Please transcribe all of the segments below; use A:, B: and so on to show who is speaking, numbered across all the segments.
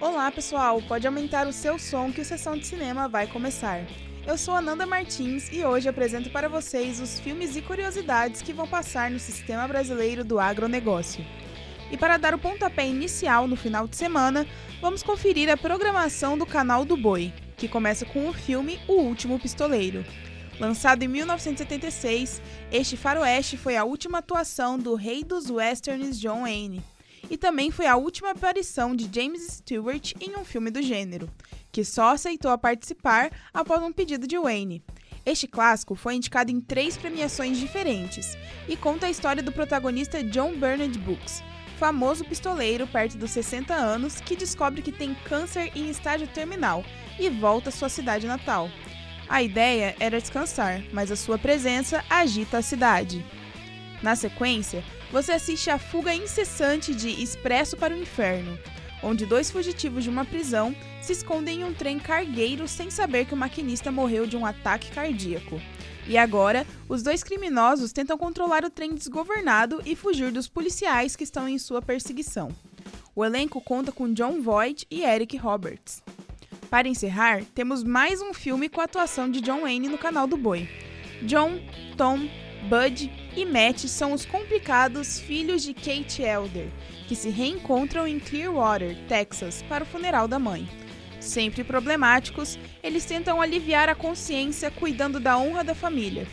A: Olá pessoal, pode aumentar o seu som que o Sessão de Cinema vai começar. Eu sou Ananda Martins e hoje apresento para vocês os filmes e curiosidades que vão passar no sistema brasileiro do agronegócio. E para dar o pontapé inicial no final de semana, vamos conferir a programação do canal do Boi, que começa com o filme O Último Pistoleiro. Lançado em 1976, este faroeste foi a última atuação do rei dos westerns John Wayne, e também foi a última aparição de James Stewart em um filme do gênero, que só aceitou a participar após um pedido de Wayne. Este clássico foi indicado em três premiações diferentes e conta a história do protagonista John Bernard Brooks, famoso pistoleiro perto dos 60 anos que descobre que tem câncer em estágio terminal e volta à sua cidade natal. A ideia era descansar, mas a sua presença agita a cidade. Na sequência, você assiste a fuga incessante de Expresso para o Inferno, onde dois fugitivos de uma prisão se escondem em um trem cargueiro sem saber que o maquinista morreu de um ataque cardíaco. E agora, os dois criminosos tentam controlar o trem desgovernado e fugir dos policiais que estão em sua perseguição. O elenco conta com John Voight e Eric Roberts. Para encerrar, temos mais um filme com a atuação de John Wayne no canal do Boi. John, Tom, Bud e Matt são os complicados filhos de Kate Elder, que se reencontram em Clearwater, Texas, para o funeral da mãe. Sempre problemáticos, eles tentam aliviar a consciência cuidando da honra da família.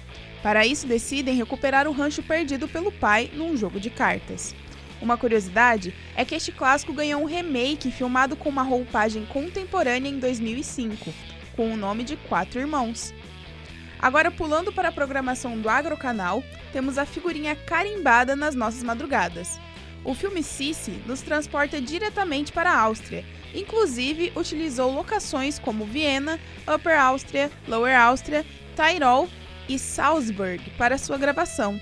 A: Para isso, decidem recuperar o rancho perdido pelo pai num jogo de cartas. Uma curiosidade é que este clássico ganhou um remake filmado com uma roupagem contemporânea em 2005, com o nome de Quatro Irmãos. Agora, pulando para a programação do Agrocanal, temos a figurinha carimbada nas nossas madrugadas. O filme Sissi nos transporta diretamente para a Áustria Inclusive, utilizou locações como Viena, Upper Áustria, Lower Áustria, Tyrol e Salzburg para sua gravação.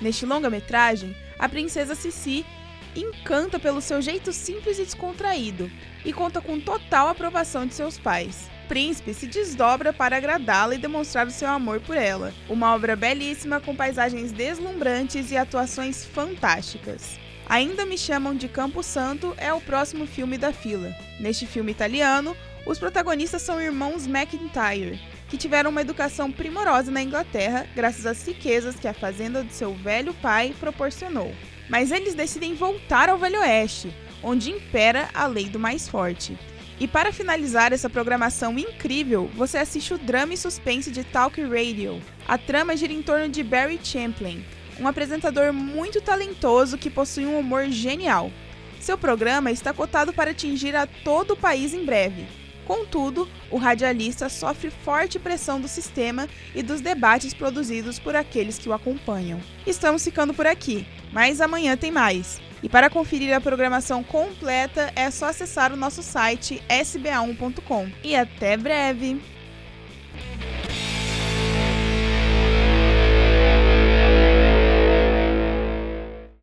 A: Neste longa-metragem, a princesa Sissi encanta pelo seu jeito simples e descontraído e conta com total aprovação de seus pais. O príncipe se desdobra para agradá-la e demonstrar o seu amor por ela. Uma obra belíssima com paisagens deslumbrantes e atuações fantásticas. Ainda Me Chamam de Campo Santo é o próximo filme da fila. Neste filme italiano, os protagonistas são irmãos McIntyre, que tiveram uma educação primorosa na Inglaterra graças às riquezas que a fazenda do seu velho pai proporcionou. Mas eles decidem voltar ao Velho Oeste, onde impera a lei do mais forte. E para finalizar essa programação incrível, você assiste o drama e suspense de Talk Radio. A trama gira em torno de Barry Champlin, um apresentador muito talentoso que possui um humor genial. Seu programa está cotado para atingir a todo o país em breve. Contudo, o radialista sofre forte pressão do sistema e dos debates produzidos por aqueles que o acompanham. Estamos ficando por aqui, mas amanhã tem mais. E para conferir a programação completa é só acessar o nosso site sba1.com. E até breve!